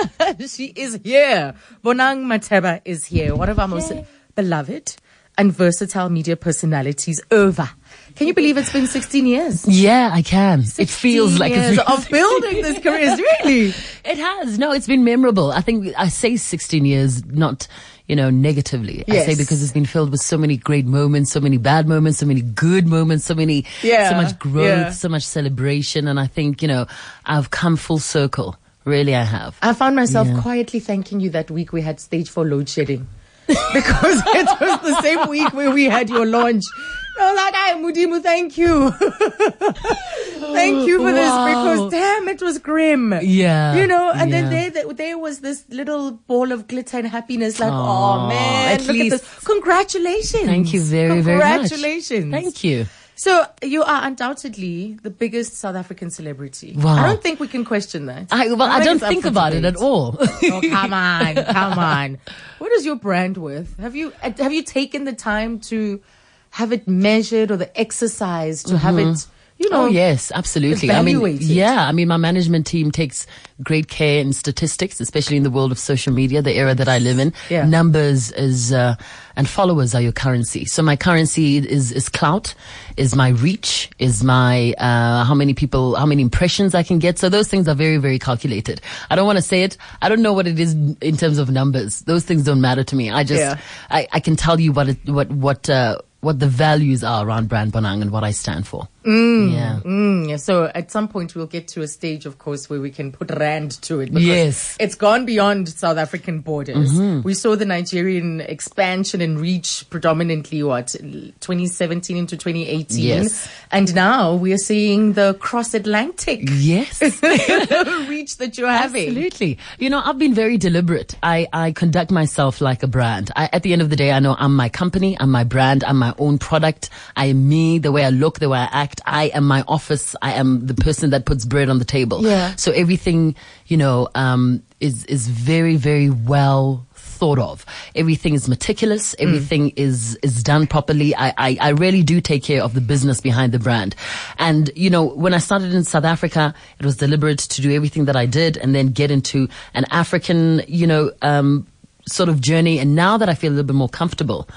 she is here. Bonang Matheba is here. One of our most beloved and versatile media personalities ever. Can you believe it's been 16 years? Yeah, I can. It feels like years it's of building this career. Really? It has. No, it's been memorable. I think I say 16 years, not, you know, negatively. I say because it's been filled with so many great moments, so many bad moments, so many good moments, so many, Yeah, so much growth, yeah. so much celebration. And I think, you know, I've come full circle. Really, I have. I found myself Yeah. quietly thanking you that week we had stage four load shedding. because it was the same week where we had your launch. I was like, "Hi, Mudimu, thank you. thank you for this because damn, it was grim. Yeah, You know, and then yeah. there, there was this little ball of glitter and happiness like, Aw, oh man, at look least- at this. Congratulations. Thank you very, very much. Congratulations. Thank you. So you are undoubtedly the biggest South African celebrity. Wow. I don't think we can question that. I, well, I, don't think about it at all. Oh, come on, come on. What is your brand worth? Have you uh, have you taken the time to have it measured or the exercise to have it? You know, Oh yes, absolutely. I mean, yeah. I mean, my management team takes great care in statistics, especially in the world of social media, the era that I live in. Yeah. Numbers is uh, and followers are your currency. So my currency is is clout, is my reach, is my uh, how many people, how many impressions I can get. So those things are very very calculated. I don't want to say it. I don't know what it is in terms of numbers. Those things don't matter to me. I just Yeah. I, I can tell you what it, what what. Uh, what the values are around Brand Bonang and what I stand for. Yeah. Mm, so at some point we'll get to a stage, of course, where we can put rand to it. because Yes. it's gone beyond South African borders. We saw the Nigerian expansion and reach predominantly what 2017 into 2018, Yes. and now we are seeing the cross Atlantic Yes. reach that you're having. Absolutely. You know, I've been very deliberate. I, I conduct myself like a brand. I, at the end of the day, I know I'm my company, I'm my brand, I'm my own product. I am me, the way I look, the way I act. I am my office. I am the person that puts bread on the table. Yeah. So everything, you know, um, is, is very, very well thought of. Everything is meticulous. Everything is, is done properly. I, I, I really do take care of the business behind the brand. And, you know, when I started in South Africa, it was deliberate to do everything that I did and then get into an African, you know, um, sort of journey. And now that I feel a little bit more comfortable,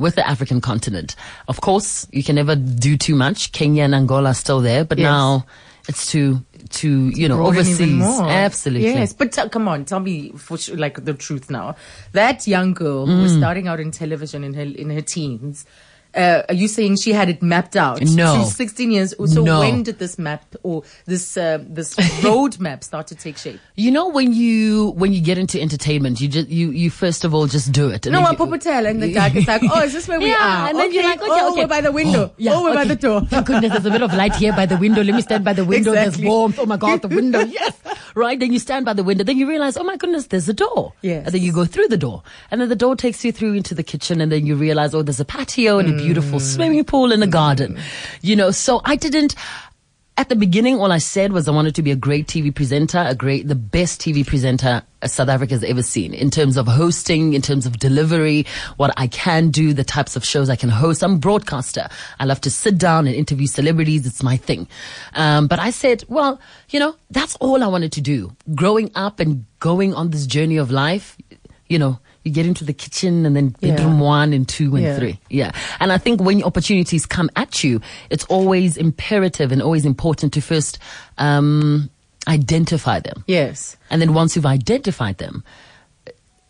with the African continent. Of course, you can never do too much. Kenya and Angola are still there, but Yes. now it's to, to, you know, broaden overseas. Absolutely. Yes, but t- come on, tell me for sure, like the truth now. That young girl who was mm. starting out in television in her in her teens. Uh, are you saying she had it mapped out? No. She's 16 years. Old. So No. when did this map or this uh, this roadmap start to take shape? You know when you when you get into entertainment, you just you you first of all just do it. And No, I pop hotel in the dark. It's like, oh, is this where we Yeah, are? and then you're like, okay, oh, okay. we're by the window. yeah, oh, we're by the door. Thank goodness, there's a bit of light here by the window. Let me stand by the window. Exactly. There's warmth. Oh my God, the window. Yes. Right. Then you stand by the window. Then you realize, oh my goodness, there's a door. Yes. And then you go through the door. And then the door takes you through into the kitchen. And then you realize, oh, there's a patio and a beautiful Mm. swimming pool and a garden. You know, so I didn't, at the beginning, all I said was I wanted to be a great TV presenter, a great, the best TV presenter South Africa has ever seen in terms of hosting, in terms of delivery, what I can do, the types of shows I can host. I'm a broadcaster. I love to sit down and interview celebrities. It's my thing. Um, but I said, well, you know, that's all I wanted to do. Growing up and going on this journey of life, you know, you get into the kitchen and then Yeah. bedroom one and two and Yeah. three. Yeah. And I think when opportunities come at you, it's always imperative and always important to first um, identify them. Yes. And then once you've identified them,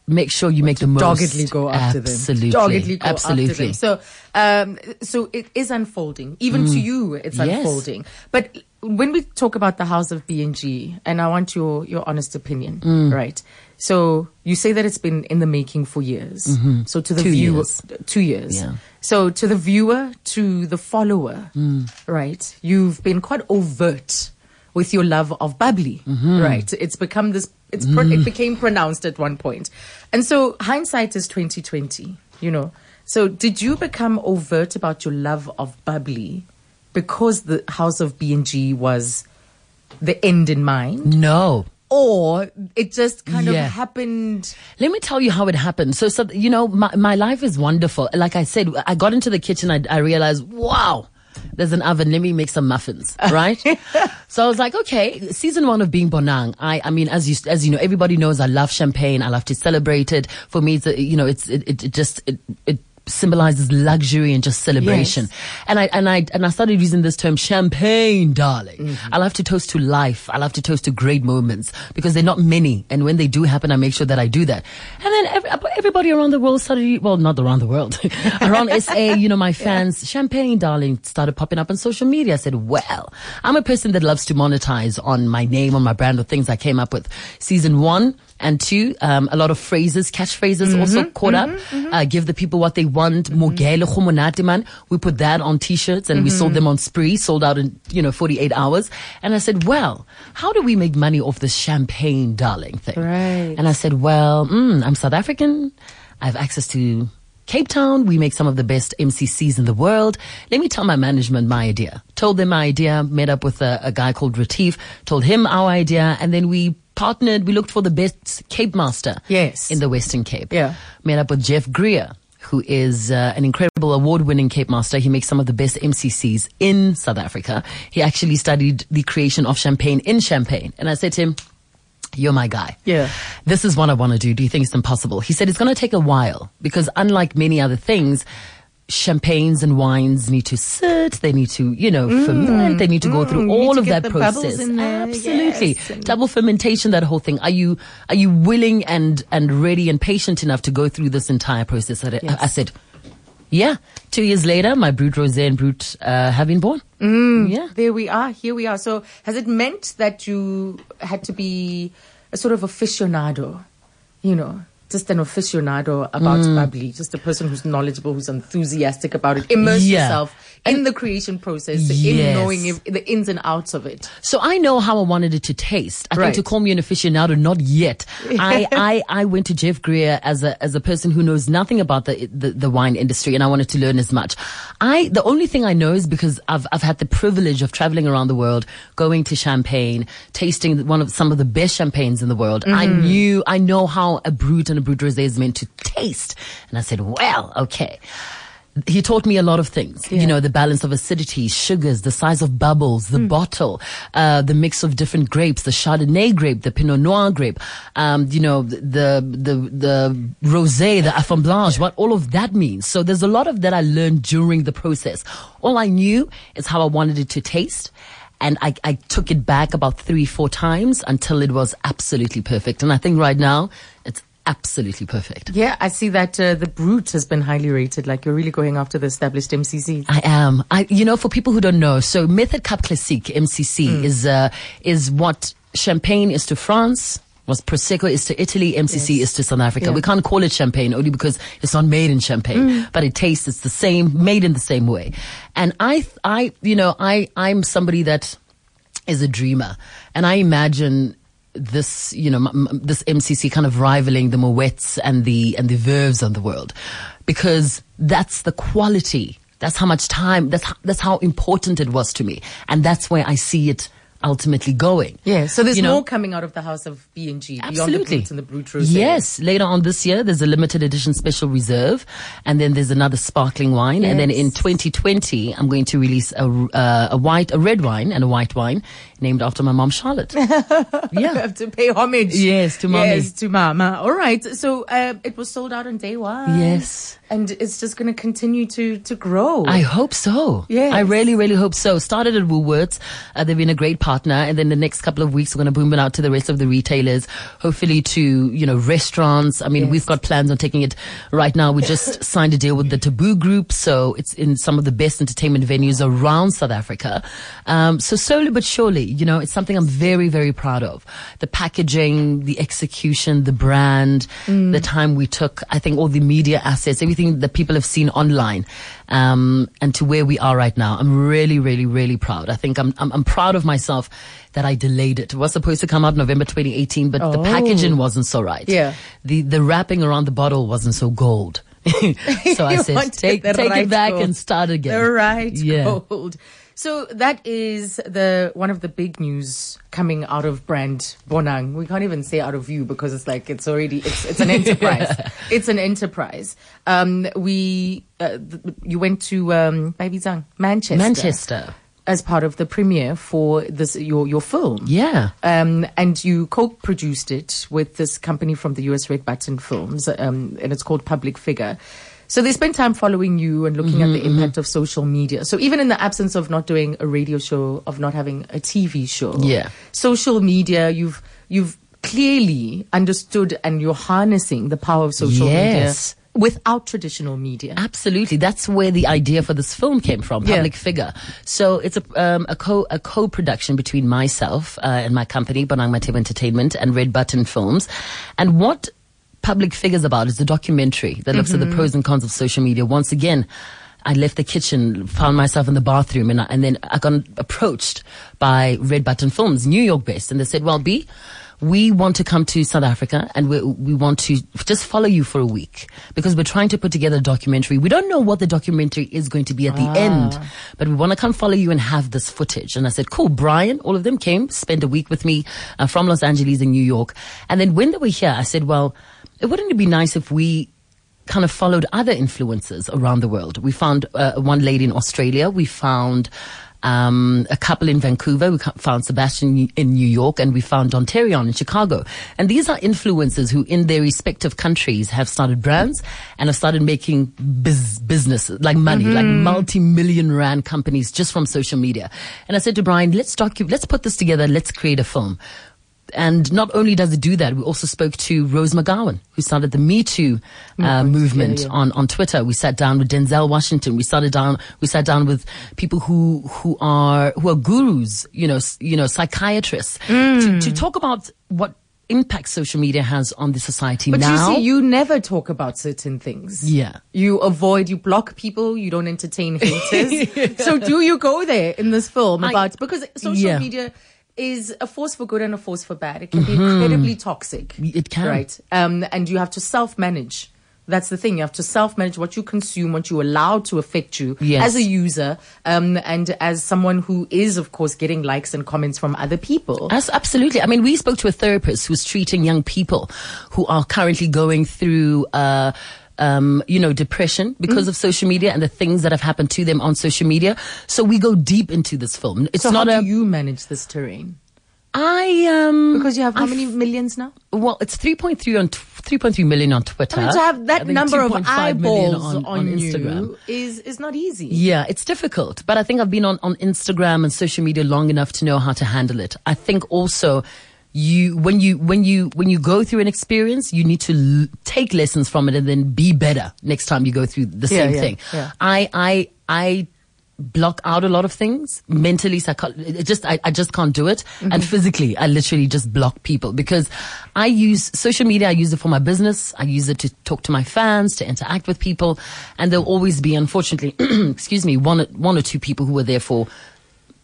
make sure you make the most. doggedly go after Absolutely. them. Doggedly go Absolutely. after them. So, um, so it is unfolding. Even to you, it's Mm. Yes. unfolding. But when we talk about the house of B and G, and I want your your honest opinion, Mm. right? So you say that it's been in the making for years. So to the Mm-hmm. Two viewer, years. two years. Yeah. So to the viewer, to the follower, Mm. right? You've been quite overt with your love of bubbly, Mm-hmm. right? It's become this. It's pro- it became pronounced at one point, and so hindsight is twenty twenty. You know. So did you become overt about your love of bubbly because the House of B and G was the end in mind, No. Or it just kind Yeah. of happened? Let me tell you how it happened. So, so you know, my, my life is wonderful. Like I said, I got into the kitchen, I, I realized, wow, there's an oven. Let me make some muffins, right? so I was like, okay, season one of being Bonang. I, I mean, as you, as you know, everybody knows I love champagne. I love to celebrate it. For me, it's, a, you know, it's, it, it, it just, it, it symbolizes luxury and just celebration. Yes. And I and I and I started using this term champagne, darling. Mm-hmm. I love to toast to life. I love to toast to great moments because they're not many. And when they do happen, I make sure that I do that. And then every, everybody around the world started, well, not around the world, around SA, you know, my fans, champagne, darling, started popping up on social media. I said, well, I'm a person that loves to monetize on my name, on my brand, or things I came up with. Season one and two, um, a lot of phrases, catchphrases also caught up. Uh, give the people what they want. Monate. We put that on t-shirts and we sold them on spree, sold out in, you know, 48 hours. And I said, well, how do we make money off this champagne, darling thing? Right. And I said, well, mm, I'm South African. I have access to Cape Town. We make some of the best MCCs in the world. Let me tell my management my idea. Told them my idea, met up with a, a guy called Retief, told him our idea, and then we partnered. We looked for the best Cape Master Yes. in the Western Cape. Yeah. Met up with Jeff Grier, who is uh, an incredible award-winning Cape Master. He makes some of the best MCCs in South Africa. He actually studied the creation of champagne in Champagne. And I said to him, you're my guy. Yeah. This is what I want to do. Do you think it's impossible? He said it's going to take a while because unlike many other things, champagnes and wines need to sit, they need to, you know, ferment, they need to go through Mm, all of that process. Absolutely. yes, Double fermentation, that whole thing. Are you, are you willing and, and ready and patient enough to go through this entire process? I, I said, yeah. Two years later, my Brut Rosé and Brut, uh, have been born. Mm. Yeah. There we are. Here we are. So has it meant that you had to be a sort of aficionado? You know, just an aficionado about Mm. bubbly, just a person who's knowledgeable, who's enthusiastic about it. Immerse Yeah. yourself in the creation process, in knowing if, the ins and outs of it. So I know how I wanted it to taste. I Right. think to call me an aficionado, not yet. I, I, I went to Jeff Grier as a, as a person who knows nothing about the, the, the wine industry and I wanted to learn as much. I, the only thing I know is because I've, I've had the privilege of traveling around the world, going to Champagne, tasting one of some of the best champagnes in the world. I knew, I know how a brut and a brut rosé is meant to taste. And I said, well, okay he taught me a lot of things. You know, the balance of acidity, sugars, the size of bubbles, the bottle, uh, the mix of different grapes, the Chardonnay grape, the Pinot Noir grape, um, you know, the, the, the rosé, the Affon Blanche, what all of that means. So there's a lot of that I learned during the process. All I knew is how I wanted it to taste. And I, I took it back about three, four times until it was absolutely perfect. And I think right now it's absolutely perfect. Yeah, I see that uh, the Brut has been highly rated. Like you're really going after the established MCC. I am. I, you know, for people who don't know, so Méthode Cap Classique MCC is uh, is what champagne is to France. What Prosecco is to Italy, MCC Yes. is to South Africa. Yeah. We can't call it champagne only because it's not made in champagne, but it tastes, it's the same, made in the same way. And I, I, you know, I, I'm somebody that is a dreamer and I imagine this, you know, m- m- this MCC kind of rivaling the Moets and the, and the Veuves of the world because that's the quality. That's how much time, that's how, that's how important it was to me. And that's where I see it ultimately going. Yeah, so there's You know? more coming out of the house of B and G beyond the Absolutely. and the Brut rosé. Yes, later on this year, there's a limited edition special reserve, and then there's another sparkling wine, and then in 2020, I'm going to release a, uh, a white, a red wine, and a white wine named after my mom, Charlotte. You yeah, have to pay homage. Yes, to mommy. Yes, to mama. All right. So uh, it was sold out on day one. Yes. And it's just going to continue to to grow. I hope so. Yeah. I really, really hope so. Started at Woolworths. Uh, they've been a great partner. And then the next couple of weeks, we're going to boom it out to the rest of the retailers, hopefully to, you know, restaurants. I mean, Yes. we've got plans on taking it right now. We just signed a deal with the Taboo Group. So it's in some of the best entertainment venues around South Africa. Um, so slowly but surely, you know, it's something I'm very, very proud of. The packaging, the execution, the brand, the time we took. I think all the media assets, everything that people have seen online, um, and to where we are right now. I'm really, really, really proud. I think I'm, I'm, I'm proud of myself that I delayed it. It was supposed to come out November 2018, but the Oh. packaging wasn't so right. Yeah. The, the wrapping around the bottle wasn't so gold. so I said, take, take right it back gold. and start again. The right Yeah. gold. So that is the one of the big news coming out of brand Bonang. We can't even say out of you because it's like it's already it's it's an enterprise. it's an enterprise. Um, we uh, th- you went to um, Baby Zang Manchester. Manchester. As part of the premiere for this your your film. Yeah. Um, and you co-produced it with this company from the US Red Button Films, um, and it's called Public Figure. So they spend time following you and looking Mm-hmm, at the impact of social media. So even in the absence of not doing a radio show, of not having a TV show, Yeah. social media, you've you've clearly understood and you're harnessing the power of social Yes. media without traditional media. Absolutely, that's where the idea for this film came from. Yeah. Public figure. So it's a um, a co a co production between myself uh, and my company, Bonang Matheba Entertainment, and Red Button Films. And what Public Figures about is a documentary that looks at the pros and cons of social media. Once again. I left the kitchen, found myself in the bathroom, and, I, and then I got approached by Red Button Films, New York based, and they said, "Well, B, we want to come to South Africa and we, we want to just follow you for a week because we're trying to put together a documentary. We don't know what the documentary is going to be at the end, but we want to come follow you and have this footage. And I said, cool. Brian, all of them came, spent a week with me uh, from Los Angeles in New York. And then when they were here, I said, well, wouldn't it be nice if we kind of followed other influencers around the world. We found uh, one lady in Australia. We found um, a couple in Vancouver. We found Sebastian in New York, and we found Donterion in Chicago. And these are influencers who, in their respective countries, have started brands and have started making biz- businesses like money, like multi-million rand companies just from social media. And I said to Brian, let's docu- let's put this together. Let's create a film. And not only does it do that, we also spoke to Rose McGowan, who started the Me Too uh, movement yeah, yeah. on on Twitter. We sat down with Denzel Washington. We started down. We sat down with people who who are who are gurus, you know, you know, psychiatrists, to, to talk about what impact social media has on the society But now. you see, you never talk about certain things. Yeah. You avoid, you block people, you don't entertain haters. So do you go there in this film about, because social Yeah. media is a force for good and a force for bad. It can be incredibly toxic. It can. Right. Um, and you have to self-manage. That's the thing. You have to self-manage what you consume, what you allow to affect you Yes. as a user, um, and as someone who is, of course, getting likes and comments from other people. As, absolutely. I mean, we spoke to a therapist who's treating young people who are currently going through, uh, um, you know, depression because of social media and the things that have happened to them on social media. So we go deep into this film. It's so not how a. do you manage this terrain? I um Because you have how I many millions now? well, it's 3.3 on t- 3.3 million on Twitter. I mean, to have that number of eyeballs on, on, Instagram Instagram. is is not easy. Yeah, it's difficult, but I think I've been on, on Instagram and social media long enough to know how to handle it. I think also you, when you, when you, when you go through an experience, you need to l- take lessons from it and then be better next time you go through the Yeah, same yeah, thing. yeah. I, I, I block out a lot of things mentally, psycho- it just, I, I just can't do it. Mm-hmm. And physically, I literally just block people because I use social media. I use it for my business. I use it to talk to my fans, to interact with people. And there'll always be, unfortunately, excuse me, one, one or two people who are there for,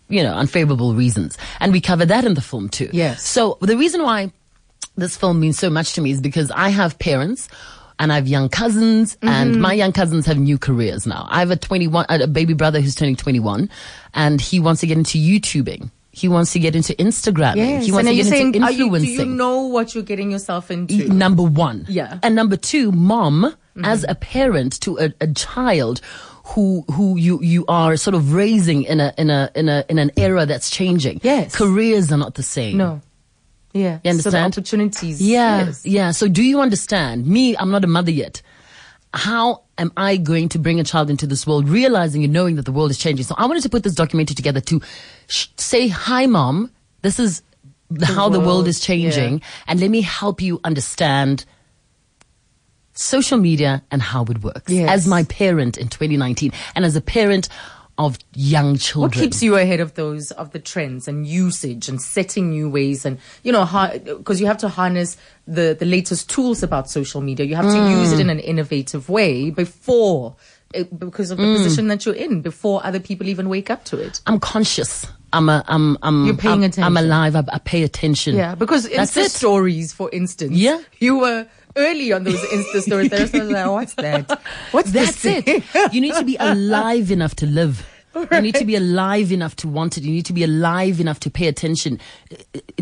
you know, unfavorable reasons. And we cover that in the film too. Yes. So the reason why this film means so much to me is because I have parents and I have young cousins Mm-hmm. and my young cousins have new careers now. I have a 21, a baby brother who's turning 21 and he wants to get into YouTubing. He wants to get into Instagramming. Yes. He wants and to you get saying, into you, influencing. do you know what you're getting yourself into? Number one. Yeah. And number two, mom, Mm-hmm. as a parent to a, a child who, who you, you are sort of raising in a, in a, in a, in an era that's changing. Yes. Careers are not the same. no. Yeah. You So the understand? opportunities. Yeah. yes. Yeah. So do you understand? Me, I'm not a mother yet. How am I going to bring a child into this world, realizing and knowing that the world is changing? So I wanted to put this documentary together to sh- say, hi, mom, this is the, how the world world, is changing. yeah. And let me help you understand social media and how it works Yes. as my parent in 2019 and as a parent of young children. What keeps you ahead of those of the trends and usage and setting new ways and you know because you have to harness the the latest tools about social media. You have to use Mm. it in an innovative way before eh, because of the Mm. position that you're in before other people even wake up to it. I'm conscious. I'm a, I'm, I'm, You're paying I'm, I'm alive. I, I pay attention. Yeah, because That's Insta it. stories, for instance. Yeah. you were early on those Insta stories. I was like, what's that? What's That's it. You need to be alive enough to live. You need to be alive enough to want it. You need to be alive enough to pay attention.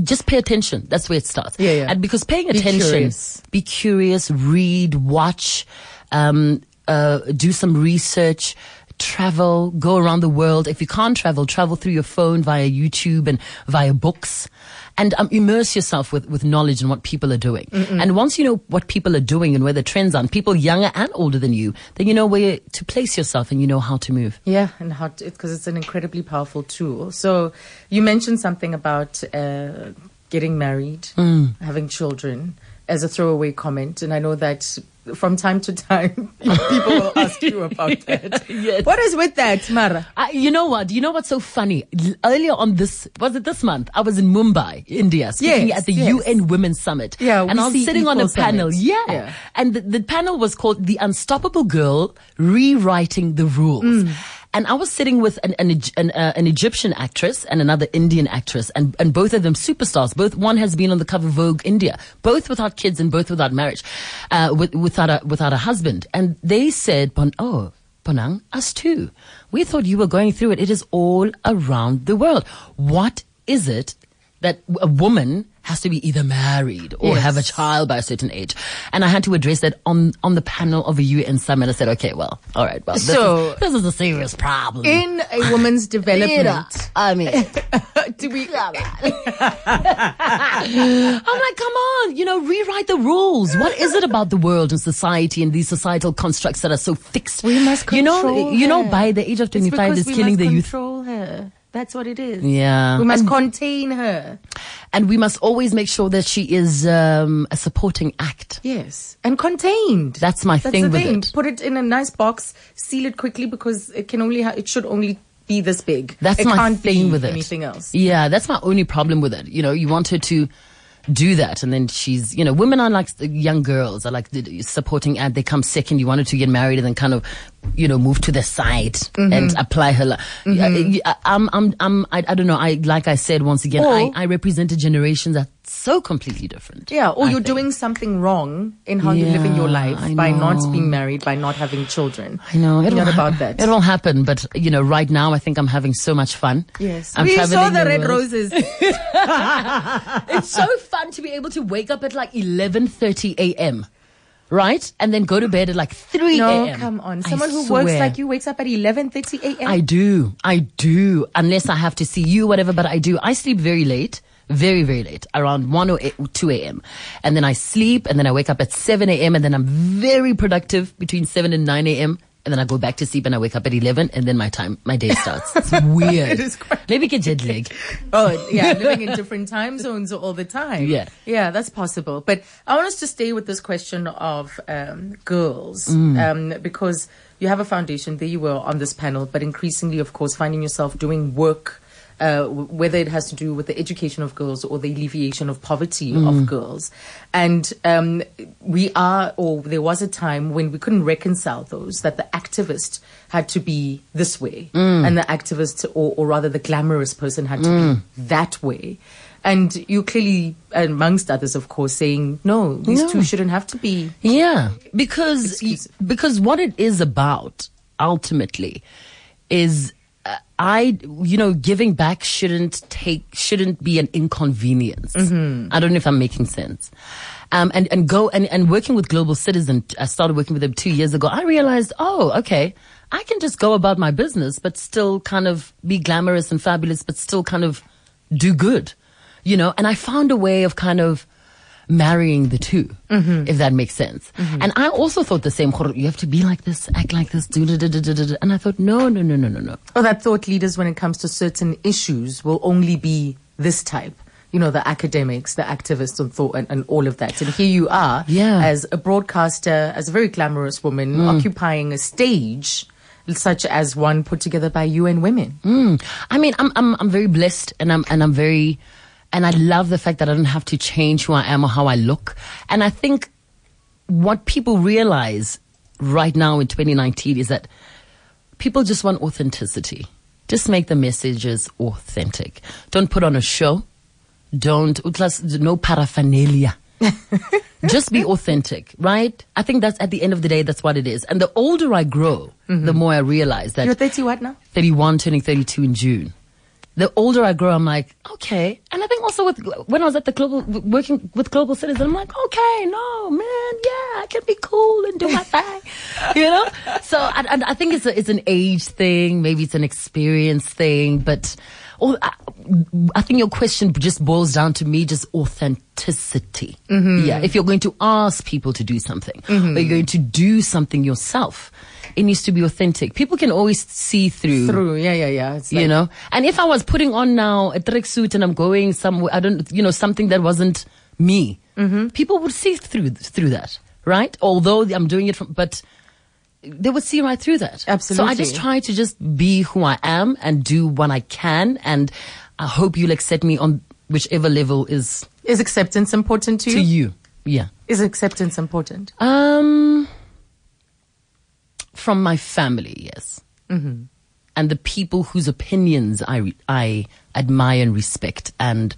Just pay attention. That's where it starts. Yeah, yeah. And because paying Be attention, curious. be curious, read, watch, um, uh, do some research, travel, go around the world. If you can't travel, travel through your phone via YouTube and via books. And um, immerse yourself with, with knowledge and what people are doing. And once you know what people are doing and where the trends are, and people younger and older than you, then you know where to place yourself and you know how to move. Yeah, and how because it's an incredibly powerful tool. So you mentioned something about uh, getting married, Mm. having children as a throwaway comment, and I know that from time to time people will ask you about that. Yes. What is with that, Mara? I, you know what? You know what's so funny? Earlier on this, was it this month? I was in Mumbai, India, speaking Yes, at the yes. UN Women's Summit. Yeah, and I was sitting on a panel. Yeah. Yeah. And the, the panel was called The Unstoppable Girl Rewriting the Rules. Mm. And I was sitting with an an, an, uh, an Egyptian actress and another Indian actress, and, and both of them superstars. Both one has been on the cover of Vogue India, both without kids and both without marriage, uh, with, without a without a husband. And they said, "Bon, oh, Bonang, us too. We thought you were going through it. It is all around the world. What is it that a woman has to be either married or Yes. have a child by a certain age. And I had to address that on, on the panel of a UN summit. I said, okay, well, all right, well, this, So- is, this is a serious problem. In a woman's development, I mean, do we? I'm like, come on, you know, rewrite the rules. What is it about the world and society and these societal constructs that are so fixed? We must control you know, control you know, by the age of 25, because is we killing the youth. Her. That's what it is. Yeah. We must And- contain her. And we must always make sure that she is um, a supporting act. Yes, and contained. That's my That's thing the with thing. it. Put it in a nice box, seal it quickly because it can only ha- it should only be this big. That's it my can't thing with it. Anything else? Yeah, that's my only problem with it. You know, you want her to do that, and then she's, you know, women are like the young girls, are like the supporting ad. They come second. You want her to get married, and then kind of, you know, move to the side Mm-hmm. and apply her. li- Yeah, I, I'm, I'm, I'm, I, I don't know. I like I said once again, Or- I, I represent a generation that's so completely different. Yeah, or I you're think. doing something wrong in how you're living your life by not being married, by not having children. I know. It'll not about that. It'll happen, but you know, right now I think I'm having so much fun. Yes, I'm we saw the, red world. roses. it's so fun to be able to wake up at like 11:30 a.m. Right? And then go to bed at like 3 no, come on. I Someone who works like you wakes up at 11:30 a.m. I do. I do. Unless I have to see you, whatever, but I do. I sleep very late. Very, very late, around 1 or 8, 2 a.m. And then I sleep, and then I wake up at 7 a.m., and then I'm very productive between 7 and 9 a.m. And then I go back to sleep and I wake up at 11 and then my time, my day starts. It's weird. It is quite- Maybe get jet lag. Oh, yeah, living in different time zones all the time. Yeah. Yeah, that's possible. But I want us to stay with this question of um, girls Mm. um, because you have a foundation. There you were on this panel, but increasingly, of course, finding yourself doing work. Uh, whether it has to do with the education of girls or the alleviation of poverty Mm. of girls. And um, we are, or there was a time when we couldn't reconcile those, that the activist had to be this way, Mm. and the activist, or, or rather the glamorous person, had to Mm. be that way. And you clearly, amongst others, of course, saying, no, these No. two shouldn't have to be. Yeah, because Excuse- because what it is about ultimately is I you know giving back shouldn't take shouldn't be an inconvenience. I don't know if I'm making sense. Um, and and go and and working with Global Citizen, I started working with them two years ago. I realized, oh, okay, I can just go about my business, but still kind of be glamorous and fabulous, but still kind of do good, you know. And I found a way of kind of marrying the 2 mm-hmm. if that makes sense. Mm-hmm. And I also thought the same. You have to be like this, act like this, do da da da da. da." And I thought, no, no, no, no, no, no. Or that thought leaders, when it comes to certain issues, will only be this type. You know, the academics, the activists, and thought, and, and all of that. And here you are, Yeah. as a broadcaster, as a very glamorous woman, mm. occupying a stage such as one put together by UN Women. Mm. I mean, I'm I'm I'm very blessed, and I'm and I'm very, and I love the fact that I don't have to change who I am or how I look. And I think what people realize right now in 2019 is that people just want authenticity. Just make the messages authentic. Don't put on a show. Don't, no paraphernalia. just be authentic, right? I think that's at the end of the day, that's what it is. And the older I grow, mm-hmm. the more I realize that You're 30 what now? 31 turning 32 in June. The older I grow, I'm like, okay. And I think also with, when I was at the global, working with global citizen, I'm like, okay, no, man, yeah, I can be cool and do my thing, you know? So I, I, think it's a, it's an age thing. Maybe it's an experience thing, but or I, I think your question just boils down to me just authenticity. Mm-hmm. Yeah. If you're going to ask people to do something mm-hmm. or you're going to do something yourself, it needs to be authentic. People can always see through Through, yeah, yeah, yeah. It's you know and if i was putting on now a trick suit and i'm going somewhere i don't you know something that wasn't me Mm-hmm. people would see through through that right although i'm doing it from but they would see right through that Absolutely. so i just try to just be who i am and do what i can and i hope you'll accept me on whichever level is Is acceptance important to you? to you yeah Is acceptance important? um, from my family, yes, mm-hmm. and the people whose opinions I I admire and respect, and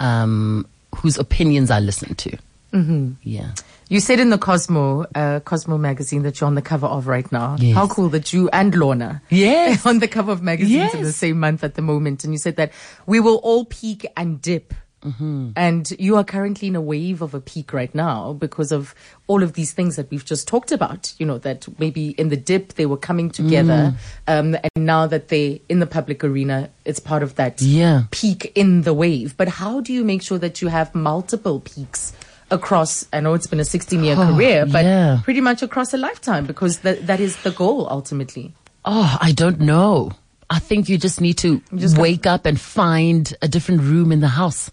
um, whose opinions I listen to. Mm-hmm. Yeah, You said in the Cosmo, uh, Cosmo magazine that you're on the cover of right now. Yes. How cool that you and Lorna Yes. on the cover of magazines in the same month at the moment. And you said that we will all peak and dip. Mm-hmm. And you are currently in a wave of a peak right now because of all of these things that we've just talked about. You know, that maybe in the dip they were coming together. Mm. Um, and now that they're in the public arena, it's part of that Yeah. peak in the wave. But how do you make sure that you have multiple peaks across? I know it's been a 16 year Oh, career, but yeah. pretty much across a lifetime because that, that is the goal ultimately. Oh, I don't know. I think you just need to just wake up and find a different room in the house.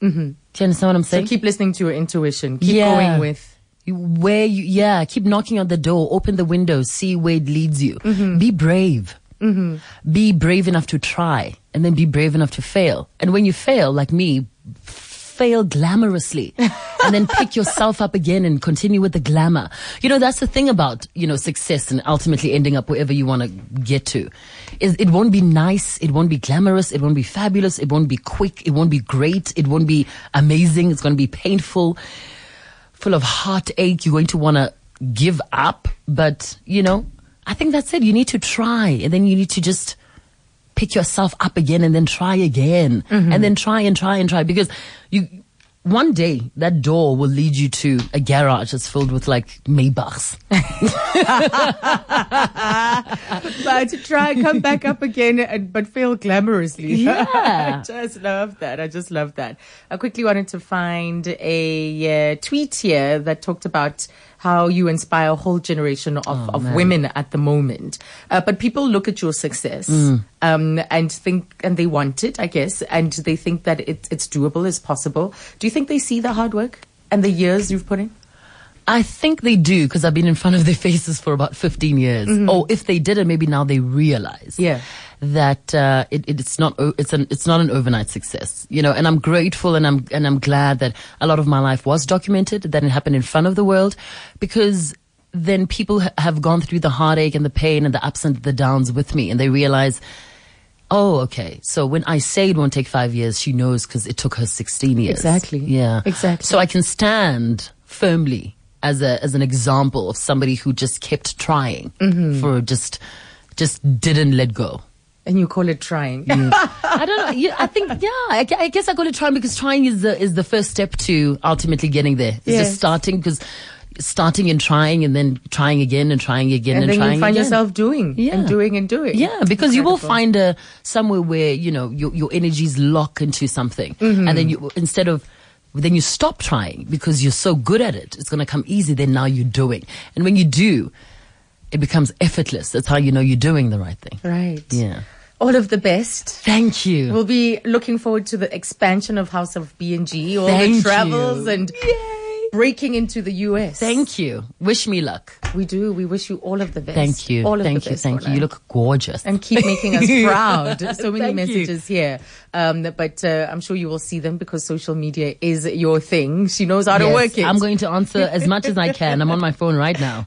Mm-hmm. Do you understand what I'm saying? So keep listening to your intuition. Keep Yeah. going with. Where you yeah keep knocking on the door open the window see where it leads you be brave be brave enough to try and then be brave enough to fail and when you fail like me fail glamorously and then pick yourself up again and continue with the glamour you know that's the thing about you know success and ultimately ending up wherever you want to get to is it won't be nice it won't be glamorous it won't be fabulous it won't be quick it won't be great it won't be amazing it's going to be painful full of heartache. You're going to want to give up. But, you know, I think that's it. You need to try and then you need to just pick yourself up again and then try again and then try and try and try because you, one day that door will lead you to a garage that's filled with like Maybachs. but try come back up again, and, but fail glamorously. Yeah. I just love that. I just love that. I quickly wanted to find a uh, tweet here that talked about how you inspire a whole generation of, Oh, of women at the moment. Uh, but people look at your success Mm. um, and think, and they want it, I guess, and they think that it, it's doable, it's possible. Do you think they see the hard work and the years you've put in? I think they do because I've been in front of their faces for about 15 years. Or if they didn't, maybe now they realize Yeah. that uh, it, it's not it's an it's not an overnight success, you know. And I'm grateful and I'm and I'm glad that a lot of my life was documented, that it happened in front of the world, because then people ha- have gone through the heartache and the pain and the ups and the downs with me, and they realize. Oh, okay. So when I say it won't take five years, she knows because it took her 16 years. Exactly. Yeah. Exactly. So I can stand firmly as a as an example of somebody who just kept trying Mm-hmm. for just just didn't let go. And you call it trying. I don't know. Yeah, I think yeah. I, I guess I got to try because trying is the is the first step to ultimately getting there. It's Yes. just starting because starting and trying and then trying again and trying again and, and then trying you find again. yourself doing Yeah. and doing and doing. Yeah, because you will find a somewhere where you know your your energies lock into something, Mm-hmm. and then you instead of then you stop trying because you're so good at it. It's going to come easy. Then now you're doing, and when you do, it becomes effortless. That's how you know you're doing the right thing. Right. Yeah. All of the best. Thank you. We'll be looking forward to the expansion of House of B and G, all Thank the travels you. and breaking into the US. Thank you. Wish me luck. We do. We wish you all of the best. Thank you. All of thank the you. best. Thank you. Rona. You You look gorgeous. and keep making us proud. So many Thank you. messages here. Um, but uh, I'm sure you will see them because social media is your thing. She knows how to work it. I'm going to answer as much as I can. I'm on my phone right now.